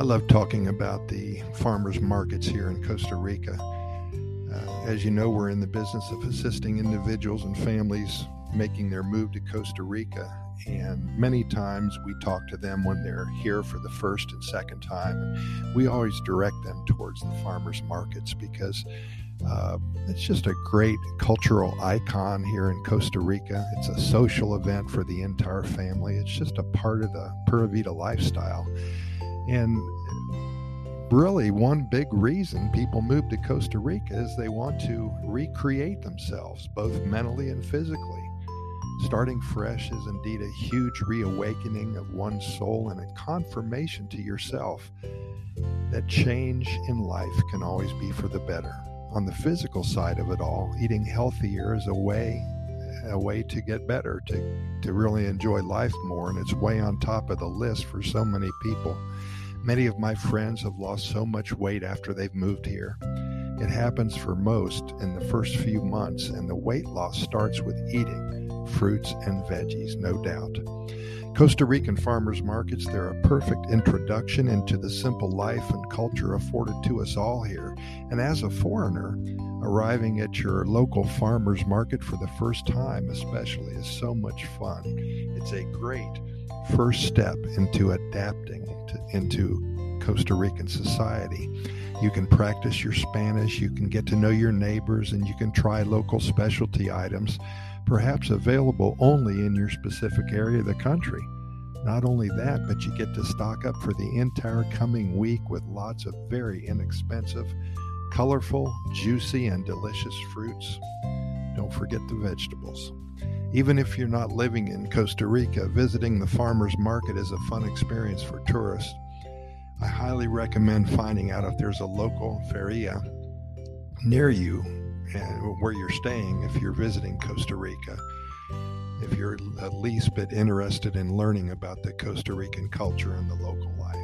I love talking about the farmers markets here in Costa Rica. Uh, as you know, we're in the business of assisting individuals and families making their move to Costa Rica. And many times we talk to them when they're here for the first and second time. We always direct them towards the farmers markets because uh, it's just a great cultural icon here in Costa Rica. It's a social event for the entire family. It's just a part of the Pura Vida lifestyle. And really, one big reason people move to Costa Rica is they want to recreate themselves, both mentally and physically. Starting fresh is indeed a huge reawakening of one's soul and a confirmation to yourself that change in life can always be for the better on the physical side of it all, eating healthier is a way a way to get better, to to really enjoy life more, and it's way on top of the list for so many people. Many of my friends have lost so much weight after they've moved here. It happens for most in the first few months, and the weight loss starts with eating fruits and veggies, no doubt. Costa Rican farmers markets, they're a perfect introduction into the simple life and culture afforded to us all here. And as a foreigner, arriving at your local farmers market for the first time, especially, is so much fun. It's a great first step into adapting to, into Costa Rican society. You can practice your Spanish, you can get to know your neighbors, and you can try local specialty items perhaps available only in your specific area of the country. Not only that, but you get to stock up for the entire coming week with lots of very inexpensive, colorful, juicy, and delicious fruits. Don't forget the vegetables. Even if you're not living in Costa Rica, visiting the farmer's market is a fun experience for tourists. I highly recommend finding out if there's a local feria near you eh, where you're staying if you're visiting Costa Rica. If you're at least bit interested in learning about the Costa Rican culture and the local life.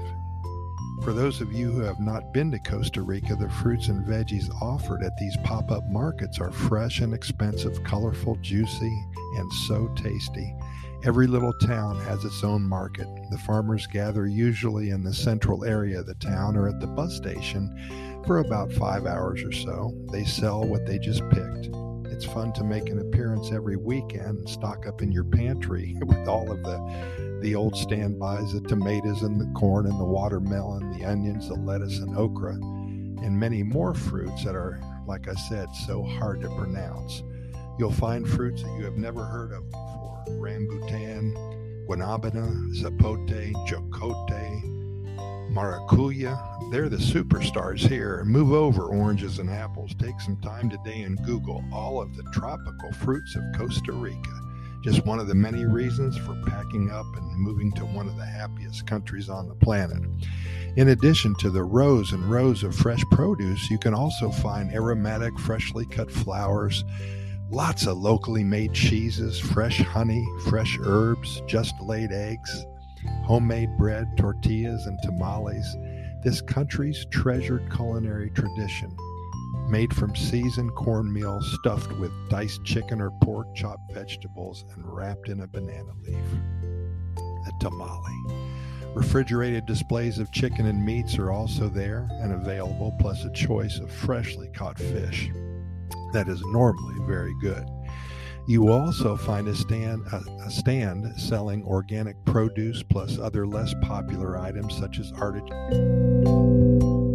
For those of you who have not been to Costa Rica, the fruits and veggies offered at these pop up markets are fresh and expensive, colorful, juicy, and so tasty. Every little town has its own market. The farmers gather usually in the central area of the town or at the bus station for about five hours or so. They sell what they just picked. It's fun to make an appearance every weekend and stock up in your pantry with all of the the old standbys, the tomatoes and the corn and the watermelon, the onions, the lettuce and okra, and many more fruits that are, like I said, so hard to pronounce. You'll find fruits that you have never heard of before rambutan, guanabana, zapote, jocote, maracuya. They're the superstars here. Move over oranges and apples. Take some time today and Google all of the tropical fruits of Costa Rica. Just one of the many reasons for packing up and moving to one of the happiest countries on the planet. In addition to the rows and rows of fresh produce, you can also find aromatic, freshly cut flowers Lots of locally made cheeses, fresh honey, fresh herbs, just laid eggs, homemade bread, tortillas, and tamales. This country's treasured culinary tradition, made from seasoned cornmeal stuffed with diced chicken or pork, chopped vegetables, and wrapped in a banana leaf. A tamale. Refrigerated displays of chicken and meats are also there and available, plus a choice of freshly caught fish that is normally very good. You also find a stand, a, a stand selling organic produce plus other less popular items such as artichokes.